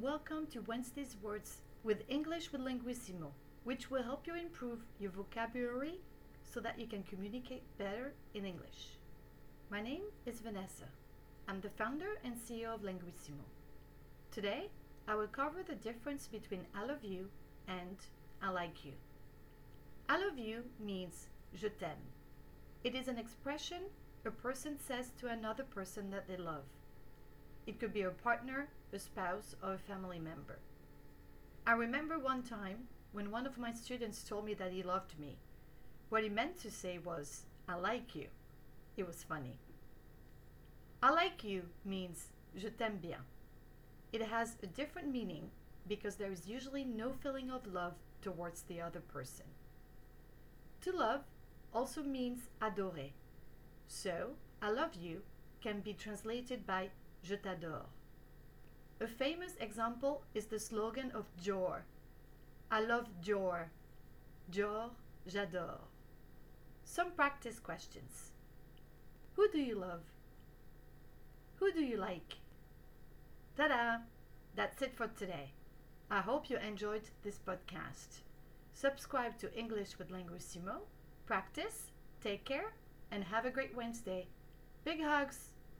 welcome to Wednesday's Words with English with Linguissimo, which will help you improve your vocabulary so that you can communicate better in English. My name is Vanessa. I'm the founder and CEO of Linguissimo. Today, I will cover the difference between I love you and I like you. I love you means je t'aime. It is an expression a person says to another person that they love. It could be a partner, a spouse, or a family member. I remember one time when one of my students told me that he loved me. What he meant to say was, I like you. It was funny. I like you means je t'aime bien. It has a different meaning because there is usually no feeling of love towards the other person. To love also means adorer. So, I love you can be translated by je t'adore. A famous example is the slogan of Dior. I love Dior. Dior, j'adore. Some practice questions. Who do you love? Who do you like? Ta-da! That's it for today. I hope you enjoyed this podcast. Subscribe to English with Linguissimo, practice, take care, and have a great Wednesday. Big hugs!